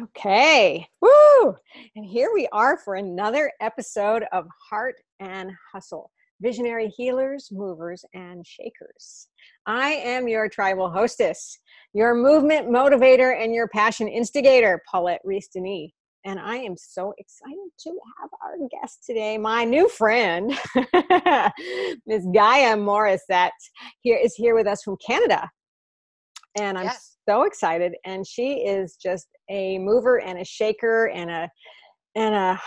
Okay. Woo! And here we are for another episode of Heart and Hustle Visionary Healers, Movers, and Shakers. I am your tribal hostess, your movement motivator, and your passion instigator, Paulette Denis. And I am so excited to have our guest today, my new friend, Ms. Gaia Morissette, here is here with us from Canada. And I'm Yes. so excited. And she is just a mover and a shaker and a and a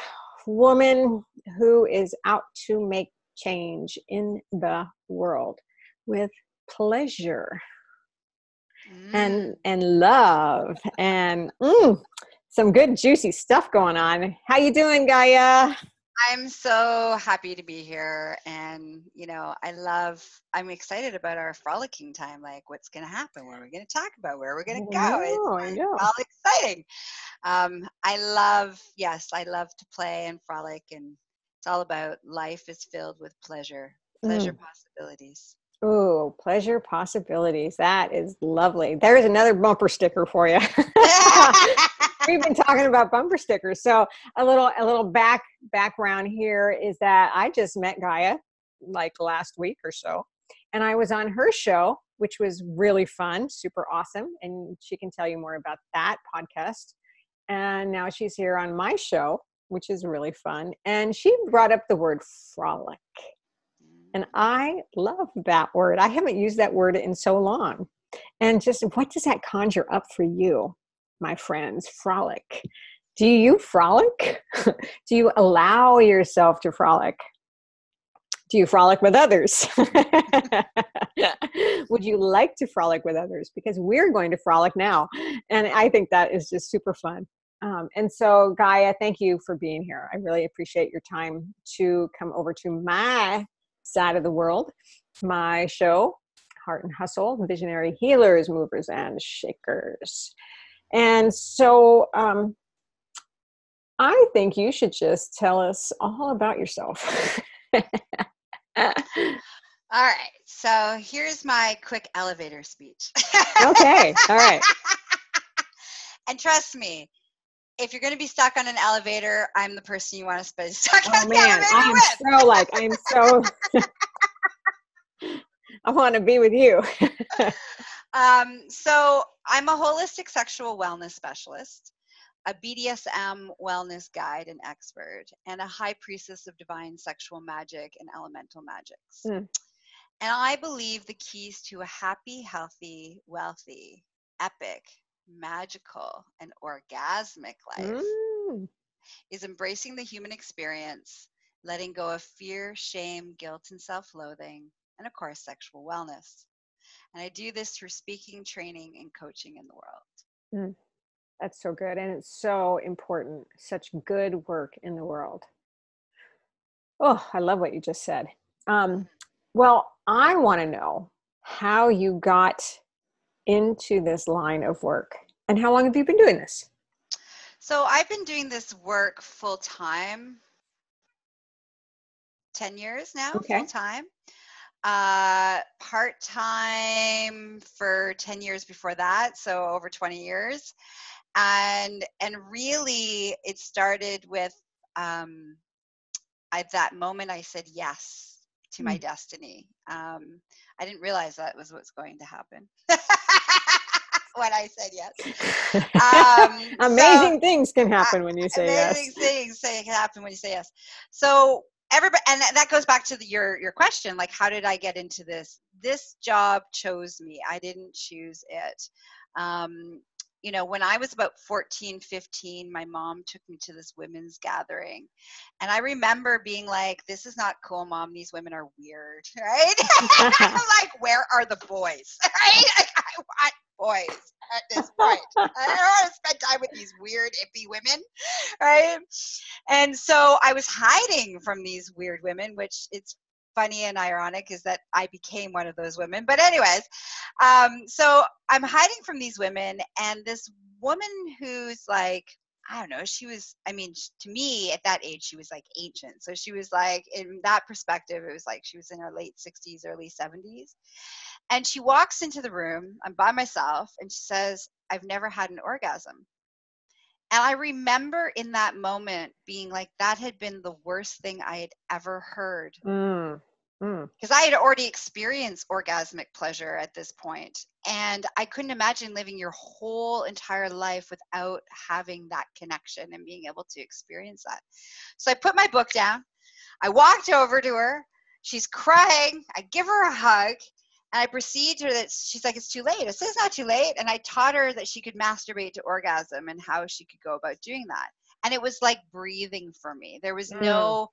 woman who is out to make change in the world with pleasure Mm. and and love and mm, some good juicy stuff going on. How you doing, Gaia? I'm so happy to be here. And, you know, I love, I'm excited about our frolicking time. Like, what's going to happen? What are we going to talk about? Where are we going to go? I It's know. all exciting. Um, I love, yes, I love to play and frolic. And it's all about life is filled with pleasure, pleasure possibilities. Ooh, pleasure possibilities. That is lovely. There's another bumper sticker for you. We've been talking about bumper stickers. So a little a little back background here is that I just met Gaia like last week or so. And I was on her show, which was really fun, super awesome. And she can tell you more about that podcast. And now she's here on my show, which is really fun. And she brought up the word frolic. And I love that word. I haven't used that word in so long. And just what does that conjure up for you, my friends? Frolic. Do you frolic? Do you allow yourself to frolic? Do you frolic with others? Would you like to frolic with others? Because we're going to frolic now. And I think that is just super fun. Um, and so, Gaia, thank you for being here. I really appreciate your time to come over to my side of the world, my show, Heart and Hustle, Visionary Healers, Movers, and Shakers. And so um, I think you should just tell us all about yourself. All right. So here's my quick elevator speech. okay, all right. and trust me, if you're going to be stuck on an elevator, I'm the person you want to be stuck Oh on the man, elevator I am with. so like, I am so. I want to be with you. Um, so I'm a holistic sexual wellness specialist, a BDSM wellness guide and expert, and a high priestess of divine sexual magic and elemental magics. Mm. And I believe the keys to a happy, healthy, wealthy, epic, magical, and orgasmic life Mm, is embracing the human experience, letting go of fear, shame, guilt, and self loathing, and of course, sexual wellness. And I do this through speaking, training, and coaching in the world. that's so good. And it's so important. Such good work in the world. Oh, I love what you just said. Um, well, I want to know how you got into this line of work and how long have you been doing this? So I've been doing this work full time, 10 years now, Okay. full time. Uh, part time for 10 years before that, so over 20 years. And and really it started with um at that moment I said yes to my destiny. Um, I didn't realize that was what's going to happen when I said yes. Um, Amazing so- things can happen when you say yes. amazing things say can happen when you say yes. So everybody, and that- goes back to the, your your question, like how did I get into this? This job chose me. I didn't choose it. Um, you know, when I was about 14, 15, my mom took me to this women's gathering. And I remember being like, this is not cool, mom. These women are weird, right? Like, where are the boys? Right? Like, I want boys at this point. I don't want to spend time with these weird, hippie women, right? And so I was hiding from these weird women, which it's funny and ironic is that I became one of those women. But, anyways, um, so I'm hiding from these women, and this woman who's like, I don't know, she was, I mean, to me at that age, she was like ancient. So she was like, in that perspective, it was like she was in her late 60s, early 70s. And she walks into the room, I'm by myself, and she says, I've never had an orgasm. And I remember in that moment being like, that had been the worst thing I had ever heard. Mm. Because mm. I had already experienced orgasmic pleasure at this point, and I couldn't imagine living your whole entire life without having that connection and being able to experience that. So I put my book down. I walked over to her. She's crying. I give her a hug, and I proceed to her that she's like, it's too late. I said, it's not too late. And I taught her that she could masturbate to orgasm and how she could go about doing that. And it was like breathing for me. There was mm. no,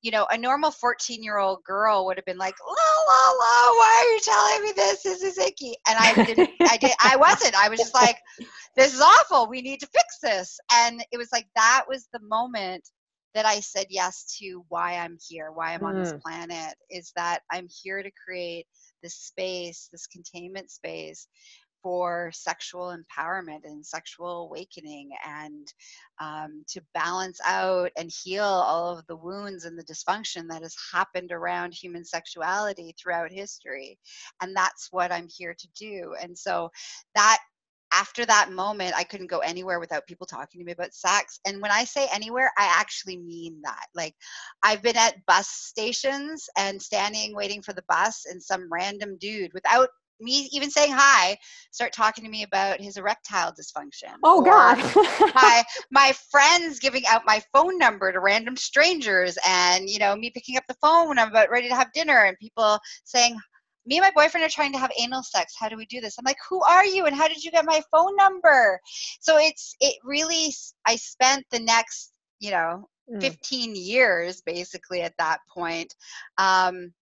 you know, a normal 14 year old girl would have been like, la, la, la, why are you telling me this? This is icky. And I didn't, I did, I wasn't. I was just like, this is awful. We need to fix this. And it was like, that was the moment that I said yes to why I'm here, why I'm mm. on this mm. planet, is that I'm here to create this space, this containment space for sexual empowerment and sexual awakening and um, to balance out and heal all of the wounds and the dysfunction that has happened around human sexuality throughout history. And that's what I'm here to do. And so that after that moment, I couldn't go anywhere without people talking to me about sex. And when I say anywhere, I actually mean that. Like, I've been at bus stations and standing waiting for the bus, and some random dude, without me even saying hi, start talking to me about his erectile dysfunction. Oh God! my my friends giving out my phone number to random strangers, and you know me picking up the phone when I'm about ready to have dinner, and people saying, me and my boyfriend are trying to have anal sex. How do we do this? I'm like, who are you and how did you get my phone number? So it's it really I spent the next, you know, mm. 15 years basically at that point. Um,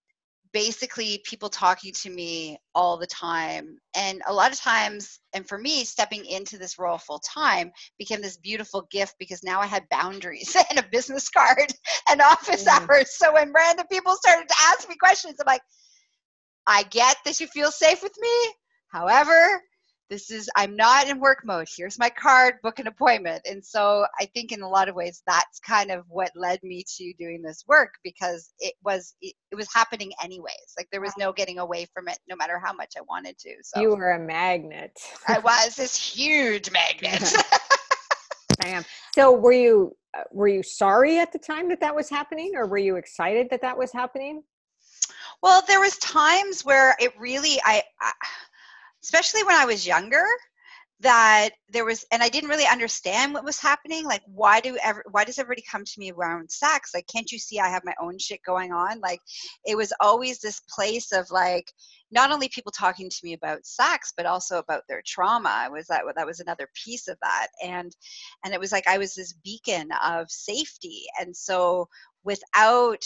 basically people talking to me all the time and a lot of times and for me stepping into this role full time became this beautiful gift because now i had boundaries and a business card and office mm. hours so when random people started to ask me questions i'm like I get that you feel safe with me. However, this is i'm not in work mode. Here's my card book an appointment. And so i think in a lot of ways that's kind of what led me to doing this work because it was it, it was happening anyways. Like there was no getting away from it no matter how much i wanted to. So you were a magnet. I was this huge magnet. I am so were you uh, were you sorry at the time that that was happening or were you excited that that was happening well, there was times where it really I, especially when I was younger that there was and i didn't really understand what was happening like why do ever why does everybody come to me around sex? Like can't you see i have my own shit going on? Like it was always this place of like not only people talking to me about sex but also about their trauma. Was that that was another piece of that. And and it was like i was this beacon of safety. And so without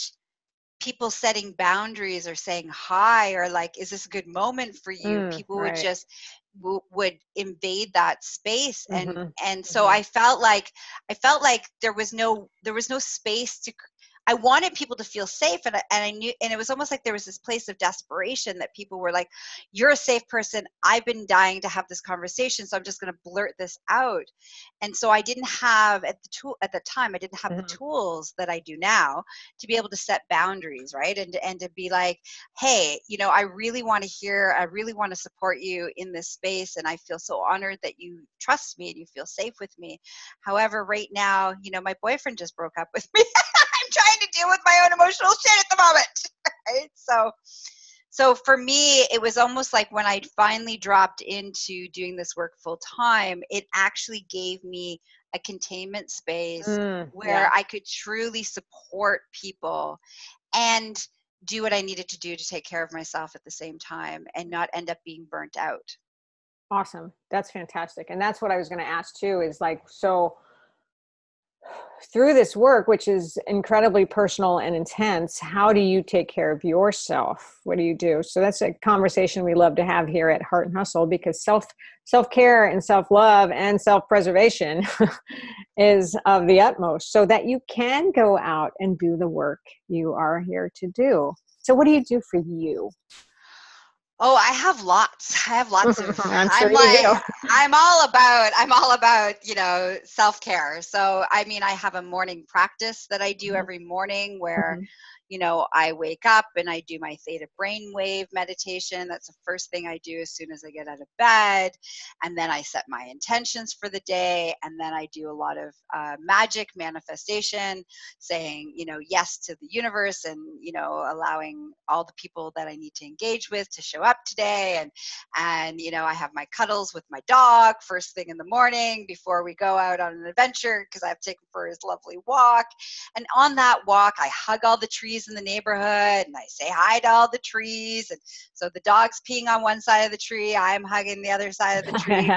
people setting boundaries or saying hi or like is this a good moment for you mm, people right. would just w- would invade that space and mm-hmm. and so mm-hmm. i felt like i felt like there was no there was no space to I wanted people to feel safe, and I, and I knew, and it was almost like there was this place of desperation that people were like, "You're a safe person. I've been dying to have this conversation, so I'm just going to blurt this out." And so I didn't have at the tool at the time, I didn't have mm-hmm. the tools that I do now to be able to set boundaries, right? And and to be like, "Hey, you know, I really want to hear, I really want to support you in this space, and I feel so honored that you trust me and you feel safe with me. However, right now, you know, my boyfriend just broke up with me." trying to deal with my own emotional shit at the moment. right? So so for me it was almost like when i finally dropped into doing this work full time it actually gave me a containment space mm, where yeah. i could truly support people and do what i needed to do to take care of myself at the same time and not end up being burnt out awesome that's fantastic and that's what i was going to ask too is like so through this work, which is incredibly personal and intense, how do you take care of yourself? What do you do? So that's a conversation we love to have here at Heart and Hustle because self self care and self love and self preservation is of the utmost, so that you can go out and do the work you are here to do. So, what do you do for you? Oh, I have lots. I have lots of. I'm, sure I'm like, I'm all about. I'm all about you know self care. So I mean, I have a morning practice that I do mm-hmm. every morning where. Mm-hmm. You know, I wake up and I do my theta brainwave meditation. That's the first thing I do as soon as I get out of bed. And then I set my intentions for the day. And then I do a lot of uh, magic manifestation, saying, you know, yes to the universe and, you know, allowing all the people that I need to engage with to show up today. And, and, you know, I have my cuddles with my dog first thing in the morning before we go out on an adventure because I have taken for his lovely walk. And on that walk, I hug all the trees trees in the neighborhood and I say hi to all the trees. And so the dog's peeing on one side of the tree, I'm hugging the other side of the tree.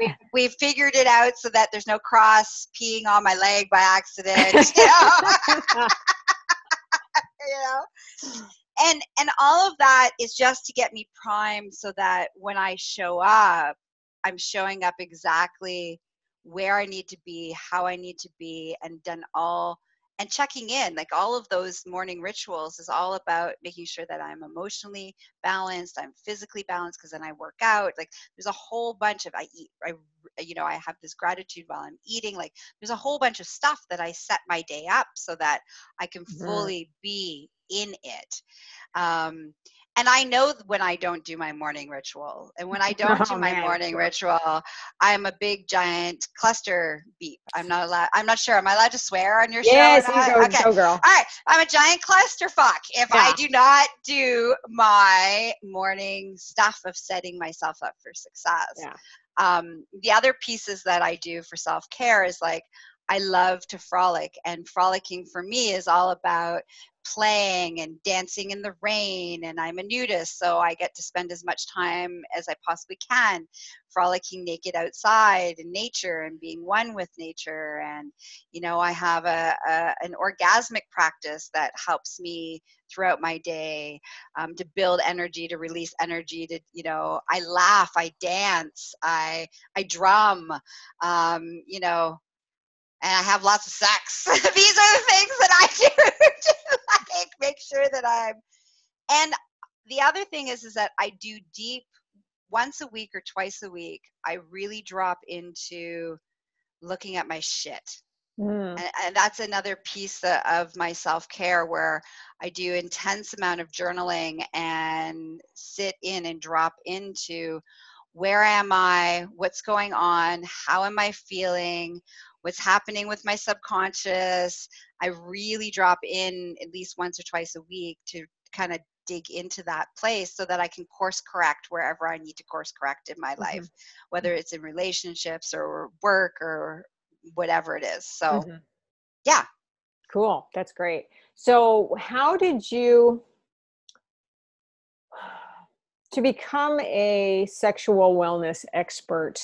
we, we've figured it out so that there's no cross peeing on my leg by accident. You know? you know? And and all of that is just to get me primed so that when I show up, I'm showing up exactly where I need to be, how I need to be, and done all and checking in like all of those morning rituals is all about making sure that i'm emotionally balanced i'm physically balanced because then i work out like there's a whole bunch of i eat i you know i have this gratitude while i'm eating like there's a whole bunch of stuff that i set my day up so that i can mm-hmm. fully be in it um, and I know when I don't do my morning ritual. And when I don't oh, do my man. morning ritual, I'm a big giant cluster beep. I'm not allowed. I'm not sure. Am I allowed to swear on your yes, show? Yes, go, okay. go, girl. All right. I'm a giant cluster fuck if yeah. I do not do my morning stuff of setting myself up for success. Yeah. Um, the other pieces that I do for self care is like I love to frolic, and frolicking for me is all about playing and dancing in the rain. And I'm a nudist, so I get to spend as much time as I possibly can frolicking naked outside in nature and being one with nature. And, you know, I have a, a an orgasmic practice that helps me throughout my day um, to build energy, to release energy, to, you know, I laugh, I dance, I, I drum, um, you know, and I have lots of sex. These are the things that I do to like make sure that I'm. And the other thing is, is that I do deep once a week or twice a week. I really drop into looking at my shit. Mm. And, and, that's another piece of my self-care where i do intense amount of journaling and sit in and drop into where am i what's going on how am i feeling what's happening with my subconscious. I really drop in at least once or twice a week to kind of dig into that place so that I can course correct wherever I need to course correct in my mm-hmm. life, whether it's in relationships or work or whatever it is. So, mm-hmm. yeah. Cool. That's great. So, how did you to become a sexual wellness expert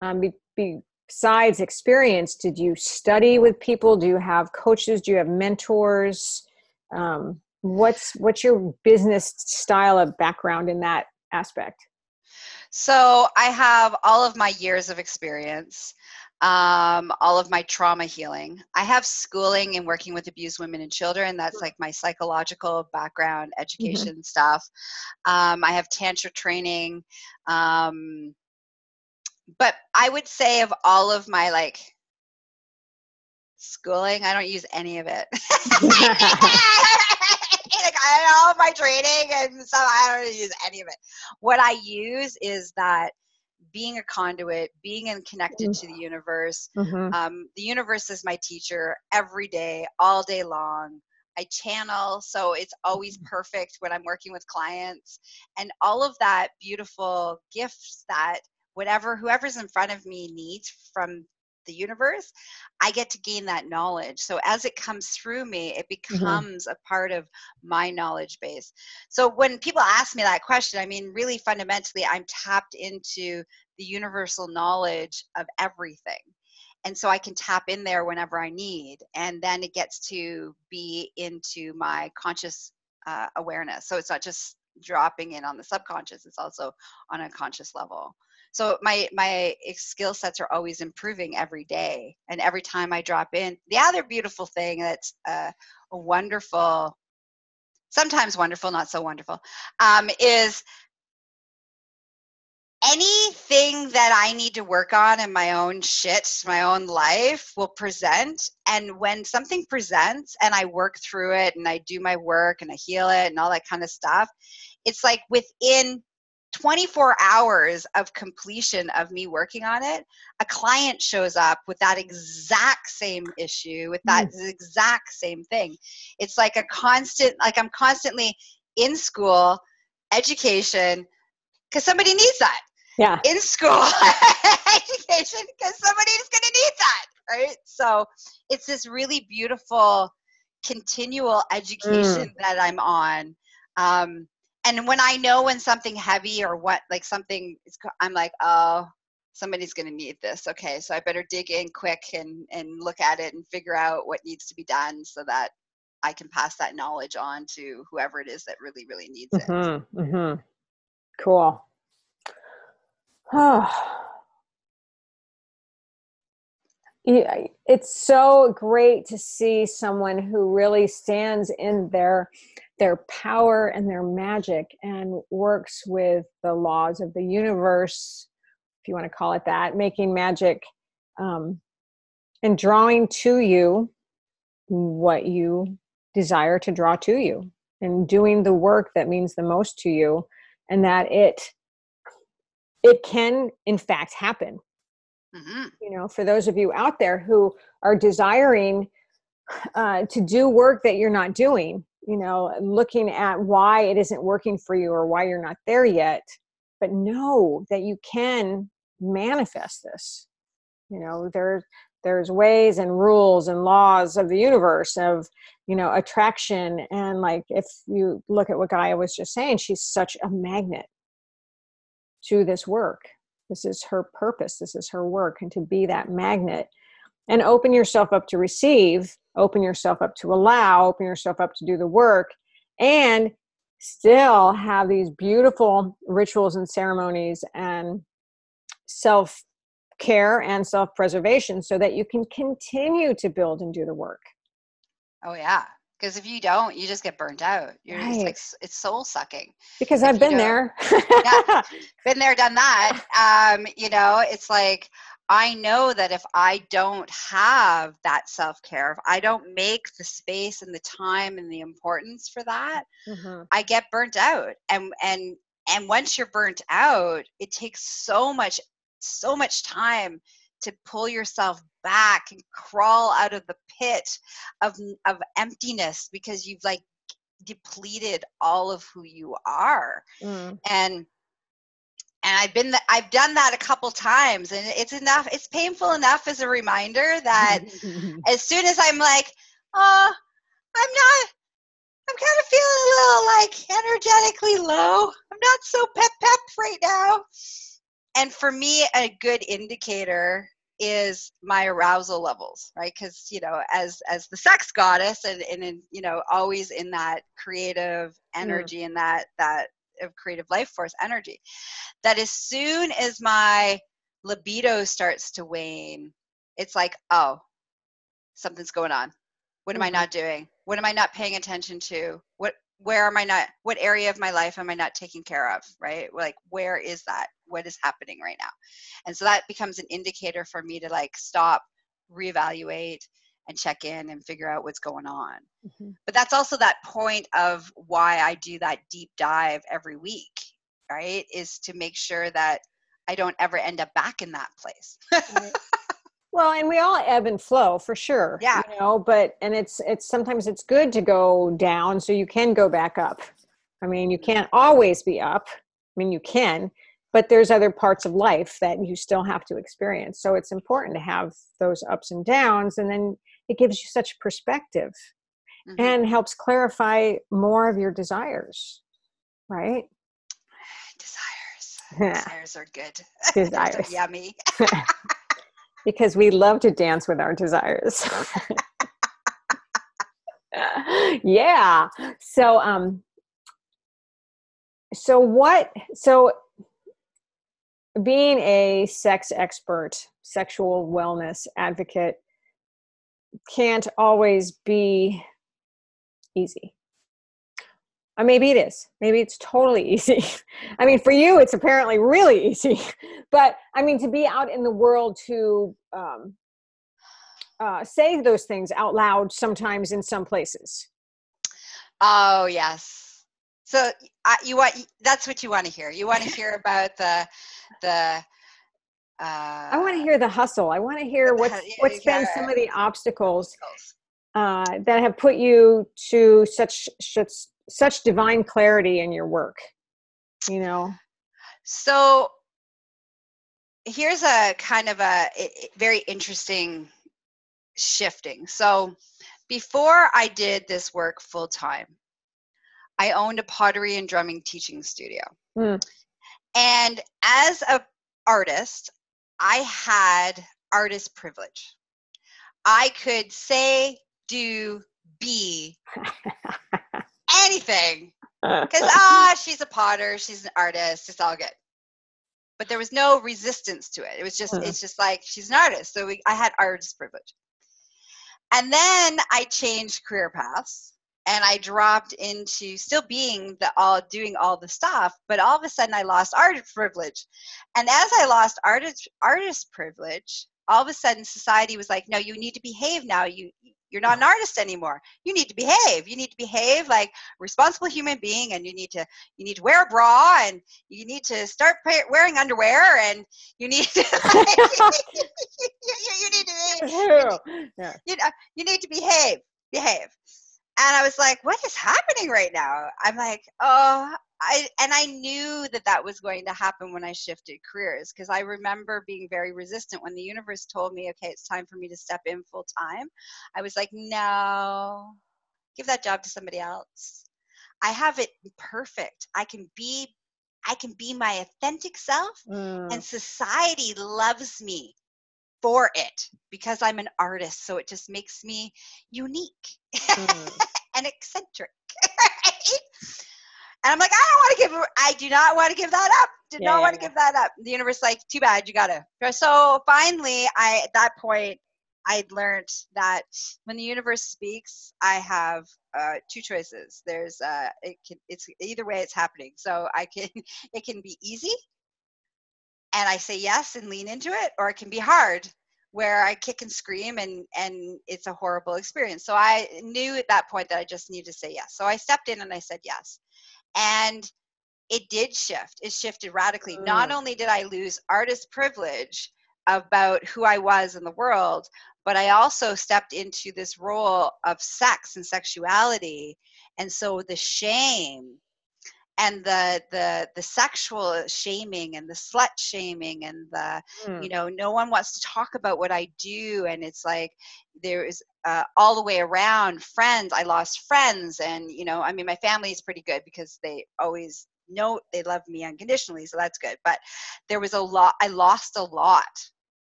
um, be, be, besides experience did you study with people do you have coaches do you have mentors um, what's what's your business style of background in that aspect so i have all of my years of experience um, all of my trauma healing. I have schooling and working with abused women and children. That's like my psychological background, mm-hmm. education mm-hmm. stuff. Um, I have tantra training. Um, but I would say of all of my like schooling, I don't use any of it. like I all of my training and stuff, I don't use any of it. What I use is that being a conduit, being in connected to the universe. Mm-hmm. Um, the universe is my teacher every day, all day long. I channel, so it's always mm-hmm. perfect when I'm working with clients. And all of that beautiful gifts that whatever whoever's in front of me needs from the universe i get to gain that knowledge so as it comes through me it mm-hmm. becomes mm-hmm. a part of my knowledge base so when people ask me that question i mean really fundamentally i'm tapped into the universal knowledge of everything and so i can tap in there whenever i need and then it gets to be into my conscious uh, awareness so it's not just dropping in on the subconscious it's also on a conscious level so my my skill sets are always improving every day and every time i drop in the other beautiful thing that's uh, a wonderful sometimes wonderful not so wonderful um, is anything that I need to work on in my own shit, my own life will present. And when something presents and I work through it and I do my work and I heal it and all that kind of stuff, it's like within 24 hours of completion of me working on it, a client shows up with that exact same issue, with that mm. exact same thing. It's like a constant, like I'm constantly in school, education, because somebody needs that. Yeah. In school, education, because somebody's going to need that, right? So it's this really beautiful, continual education mm. that I'm on. Um, and when I know when something heavy or what, like something, is, I'm like, oh, somebody's going to need this. Okay, so I better dig in quick and and look at it and figure out what needs to be done so that I can pass that knowledge on to whoever it is that really, really needs it. Mm-hmm, mm-hmm. Cool. Oh. Yeah, it's so great to see someone who really stands in their their power and their magic and works with the laws of the universe, if you want to call it that, making magic um, and drawing to you what you desire to draw to you and doing the work that means the most to you and that it it can in fact happen mm-hmm. you know for those of you out there who are desiring uh, to do work that you're not doing you know looking at why it isn't working for you or why you're not there yet but know that you can manifest this. You know there's there's ways and rules and laws of the universe of you know attraction and like if you look at what gaia was just saying she's such a magnet to this work. This is her purpose. This is her work and to be that magnet and open yourself up to receive open yourself up to allow open yourself up to do the work and still have these beautiful rituals and ceremonies and self care and self preservation so that you can continue to build and do the work. Oh, yeah. Because if you don't, you just get burnt out. You're right. just like, it's soul sucking. Because if I've been there. yeah, been there, done that. Um, you know, it's like, I know that if I don't have that self care, if I don't make the space and the time and the importance for that, mm-hmm. I get burnt out. And and and once you're burnt out, it takes so much so much time to pull yourself back and crawl out of the pit of of emptiness because you've like depleted all of who you are mm. and and I've been I've done that a couple times and it's enough it's painful enough as a reminder that as soon as I'm like oh I'm not I'm kind of feeling a little like energetically low I'm not so pep pep right now and for me a good indicator is my arousal levels right because you know as as the sex goddess and and in, you know always in that creative mm. energy mm. and that that of creative life force energy that as soon as my libido starts to wane it's like oh something's going on what am mm-hmm. i not doing what am i not paying attention to what where am I not, what area of my life am I not taking care of, right? Like, where is that? What is happening right now? And so that becomes an indicator for me to like stop, reevaluate, and check in and figure out what's going on. Mm-hmm. But that's also that point of why I do that deep dive every week, right? Is to make sure that I don't ever end up back in that place. Well, and we all ebb and flow for sure. Yeah. You know, but and it's it's sometimes it's good to go down so you can go back up. I mean, you can't always be up. I mean, you can, but there's other parts of life that you still have to experience. So it's important to have those ups and downs and then it gives you such perspective mm-hmm. and helps clarify more of your desires. Right? Desires. Desires are good. Desires. yummy. because we love to dance with our desires. yeah. So um so what so being a sex expert, sexual wellness advocate can't always be easy. uh, maybe it is. Maybe it's totally easy. I mean for you it's apparently really easy. But i mean to be out in the world to um, uh, say those things out loud sometimes in some places. Oh yes. So uh, you want that's what you want to hear. You want to hear about the the uh, I want to hear the hustle. I want to hear what's yeah, what's been some of the obstacles uh, that have put you to such such such divine clarity in your work. You know. So here's a kind of a, a very interesting shifting. So before I did this work full time, I owned a pottery and drumming teaching studio. Mm. And as a artist, I had artist privilege. I could say, do, be anything. Because, ah, she's a potter, she's an artist, it's all good. But there was no resistance to it. It was just, mm. it's just like, she's an artist. So we, I had artist privilege. And then I changed career paths and I dropped into still being the all doing all the stuff, but all of a sudden I lost artist privilege. And as I lost artist artist privilege, all of a sudden society was like, no, you need to behave now. You you're not an artist anymore. You need to behave. You need to behave like a responsible human being, and you need to you need to wear a bra, and you need to start wearing underwear, and you need to like, you, you, need to yeah. you know you need to behave behave and I was like, what is happening right now? I'm like, oh, I and I knew that that was going to happen when I shifted careers because I remember being very resistant when the universe told me, okay, it's time for me to step in full time. I was like, no, give that job to somebody else. I have it perfect. I can be I can be my authentic self mm. and society loves me for it because I'm an artist. So it just makes me unique mm. and eccentric. And I'm like, I don't want to give, I do not want to give that up. Did yeah, not yeah, want to yeah. give that up. The universe, like, too bad, you gotta. So finally, I at that point, I'd learned that when the universe speaks, I have uh, two choices. There's, uh, it can, it's either way, it's happening. So I can, it can be easy, and I say yes and lean into it, or it can be hard where I kick and scream and and it's a horrible experience. So I knew at that point that I just needed to say yes. So I stepped in and I said yes. And it did shift. It shifted radically. Mm. Not only did I lose artist privilege about who I was in the world, but I also stepped into this role of sex and sexuality. And so the shame and the the the sexual shaming and the slut shaming and the mm. you know no one wants to talk about what i do and it's like there is uh, all the way around friends i lost friends and you know i mean my family is pretty good because they always know they love me unconditionally so that's good but there was a lot i lost a lot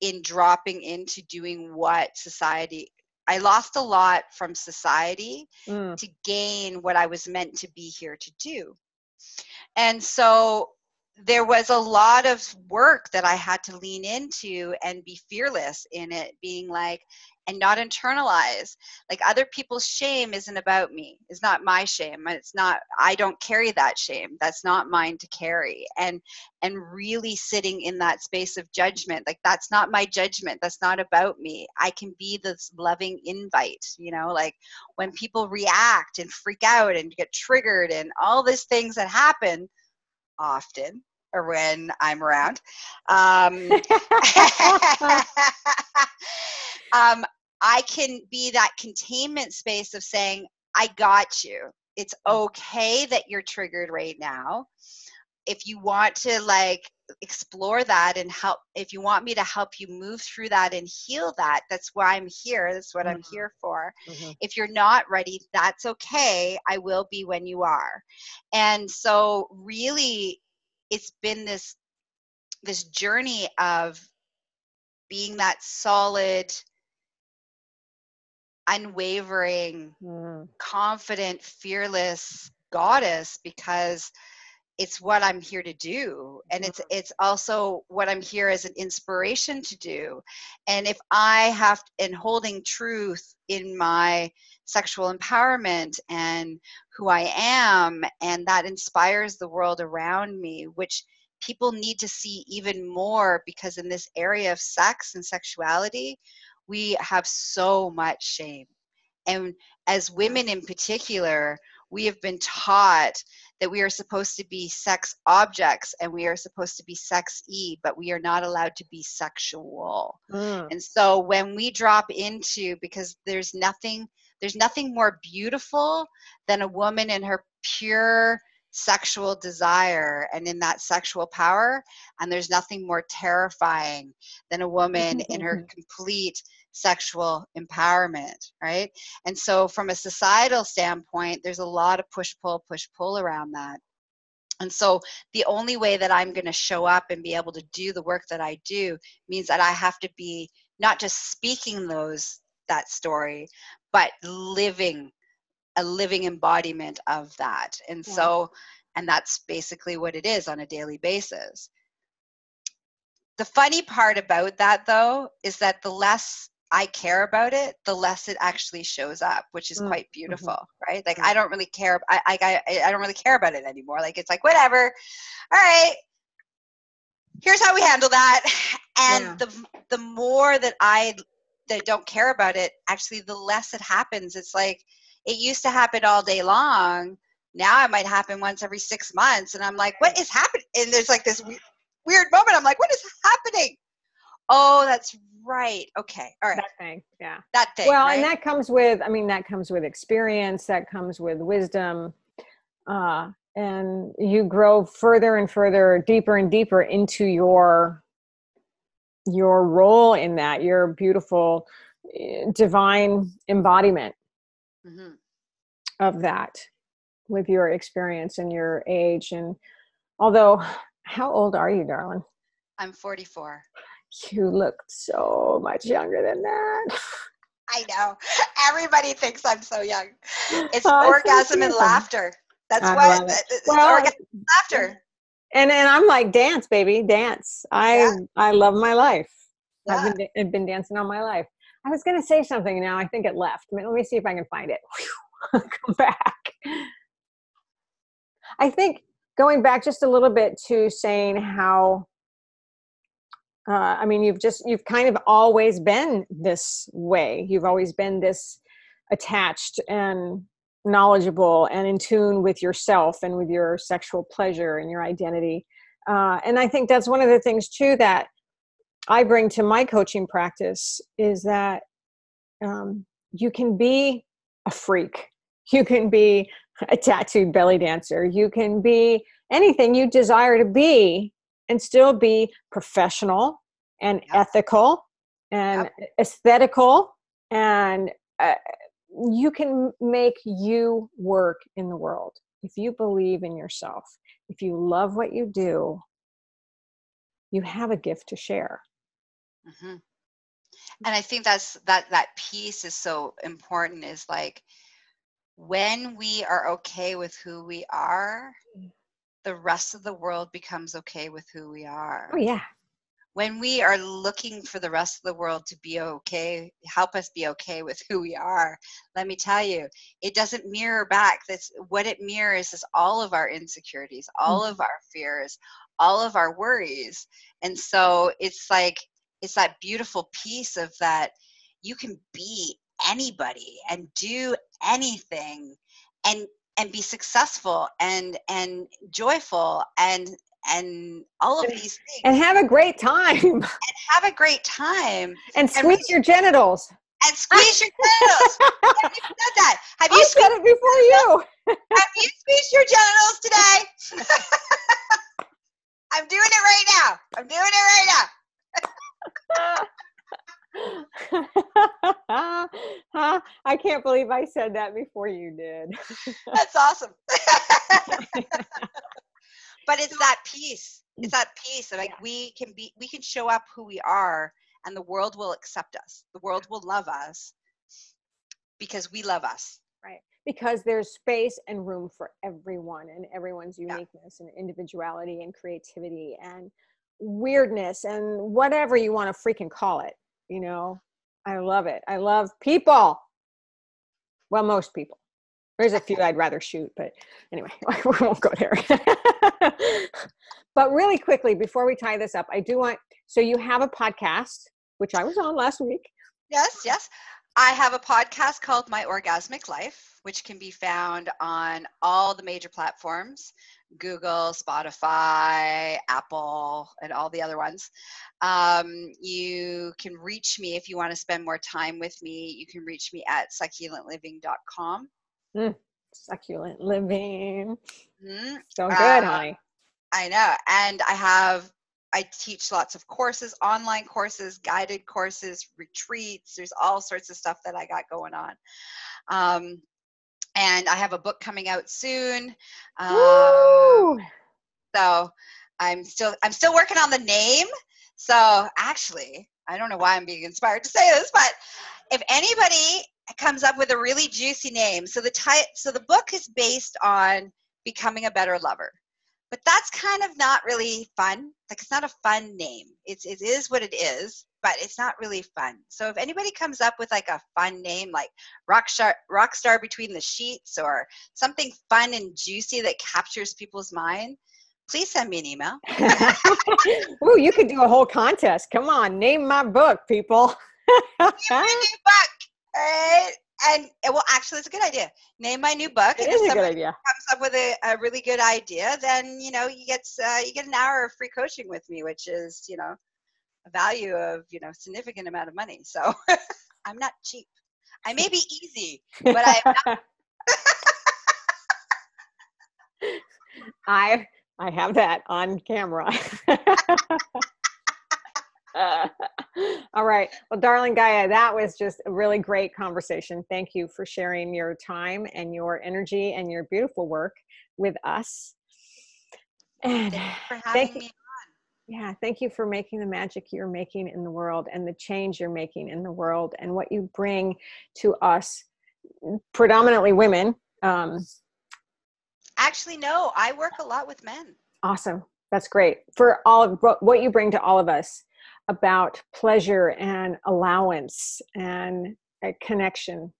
in dropping into doing what society I lost a lot from society mm. to gain what I was meant to be here to do. And so there was a lot of work that I had to lean into and be fearless in it, being like, and not internalize. Like other people's shame isn't about me. It's not my shame. It's not I don't carry that shame. That's not mine to carry. And and really sitting in that space of judgment. Like that's not my judgment. That's not about me. I can be this loving invite, you know, like when people react and freak out and get triggered and all these things that happen often or when I'm around. Um, um, I can be that containment space of saying, I got you. It's okay that you're triggered right now. If you want to like explore that and help, if you want me to help you move through that and heal that, that's why I'm here. That's what mm-hmm. I'm here for. Mm-hmm. If you're not ready, that's okay. I will be when you are. And so, really, it's been this this journey of being that solid unwavering mm. confident fearless goddess because it's what i'm here to do and it's Mm-hmm. it's also what i'm here as an inspiration to do and if i have in holding truth in my sexual empowerment and who i am and that inspires the world around me which people need to see even more because in this area of sex and sexuality we have so much shame and as women in particular we have been taught that we are supposed to be sex objects and we are supposed to be sex e but we are not allowed to be sexual Mm. and so when we drop into because there's nothing there's nothing more beautiful than a woman in her pure sexual desire and in that sexual power and there's nothing more terrifying than a woman in her complete sexual empowerment right and so from a societal standpoint there's a lot of push pull push pull around that and so the only way that I'm going to show up and be able to do the work that I do means that I have to be not just speaking those that story, but living a living embodiment of that. And Yeah. so and that's basically what it is on a daily basis. The funny part about that though is that the less I care about it, the less it actually shows up, which is Mm, quite beautiful, right? Like Mm. I don't really care. I, I I I don't really care about it anymore. Like it's like whatever. All right. Here's how we handle that. And Yeah. the the more that I that don't care about it, actually, the less it happens. It's like it used to happen all day long. Now it might happen once every six months, and I'm like, what is happening? And there's like this weird moment. I'm like, what is happening? Oh, that's right. Okay, all right, that thing yeah that thing. well right? and that comes with i mean that comes with experience that comes with wisdom uh, and you grow further and further deeper and deeper into your your role in that your beautiful eh, divine embodiment Mhm. of that with your experience and your age and although how old are you darling I'm 44. You look so much younger than that I know. Everybody thinks I'm so young. It's Oh, orgasm and laughter. That's I what. love it. It's Well, orgasm and laughter. and and I'm like dance, baby, dance. I Yeah. I love my life. Yeah. I've been I've been dancing all my life. I was gonna say something now. I think it left. I mean, let me see if I can find it. Come back. I think going back just a little bit to saying how. Uh, I mean, you've just you've kind of always been this way. You've always been this attached and knowledgeable and in tune with yourself and with your sexual pleasure and your identity. Uh, and I think that's one of the things too that I bring to my coaching practice is that um, you can be a freak, you can be a tattooed belly dancer, you can be anything you desire to be and still be professional and Yep. ethical and aesthetical and uh, you can make you work in the world if you believe in yourself if you love what you do you have a gift to share hmm And I think that's that that piece is so important. Is like when we are okay with who we are, Mm. The rest of the world becomes okay with who we oh, are. oh yeah when we are looking for the rest of the world to be okay, help us be okay with who we are, let me tell you, it doesn't mirror back. That's what it mirrors is all of our insecurities, all of mm-hmm. our fears, all of our worries. And so it's like, it's that beautiful piece of that you can be anybody and do anything and and be successful and and joyful and and all of these things and have a great time and have a great time and squeeze your genitals and squeeze your genitals. have you said that? Have you i said it before you have you squeezed your genitals today? I'm doing it right now. I'm doing it right now. I can't believe I said that before you did. That's awesome. but it's that piece. It's that piece that like we can be we can show up who we are and the world will accept us. The world will love us because we love us. right because there's space and room for everyone and everyone's uniqueness yeah. and individuality and creativity and weirdness and whatever you want to freaking call it you know? I love it. I love people. Well most people. There's a few i'd rather shoot but anyway we won't go there. But really quickly before we tie this up i do want so you have a podcast which i was on last week. Yes yes I have a podcast called My Orgasmic Life, which can be found on all the major platforms Google, Spotify, Apple, and all the other ones. Um, you can reach me if you want to spend more time with me. You can reach me at succulentliving.com. Mm, succulent living. Mm-hmm. So good, uh, honey. I know. And I have I teach lots of courses, online courses, guided courses, retreats. There's all sorts of stuff that I got going on. Um, and I have a book coming out soon. Um, so I'm still I'm still working on the name. So actually, I don't know why I'm being inspired to say this, but if anybody comes up with a really juicy name, so the type, so the book is based on becoming a better lover but that's kind of not really fun. Like it's not a fun name. It's it is what it is but it's not really fun. So if anybody comes up with like a fun name like rock star rock star between the sheets or something fun and juicy that captures people's mind please send me an email. Oh you could do a whole contest. Come on name my book people. Name my book right and well actually it's a good idea. Name my new book it and if a good idea. comes up with a, a really good idea then you know you get uh, you get an hour of free coaching with me which is you know a value of you know significant amount of money. So i'm not cheap. I may be easy but i'm not i i have that on camera all right. Well, darling Gaia, that was just a really great conversation. Thank you for sharing your time and your energy and your beautiful work with us. And thank you. Yeah, thank you for making the magic you're making in the world and the change you're making in the world and what you bring to us, predominantly women. Um, Actually, no, I work a lot with men. Awesome. That's great. For all of what you bring to all of us about pleasure and allowance and a connection.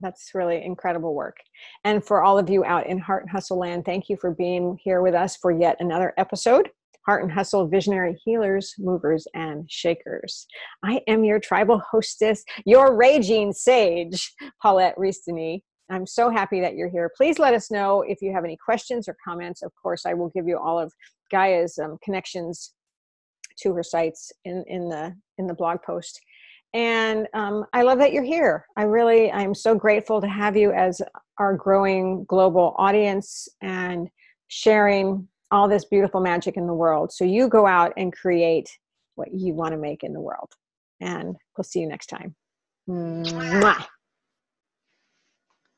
That's really incredible work. And for all of you out in Heart and Hustle land, thank you for being here with us for yet another episode. Heart and Hustle Visionary Healers, Movers, and Shakers. I am your tribal hostess, your raging sage, Paulette Ristini. I'm so happy that you're here. Please let us know if you have any questions or comments. Of course, I will give you all of Gaia's um, connections to her sites in in the in the blog post. And um, i love that you're here. I really i'm so grateful to have you as our growing global audience and sharing all this beautiful magic in the world. So you go out and create what you want to make in the world. And we'll see you next time. Mwah.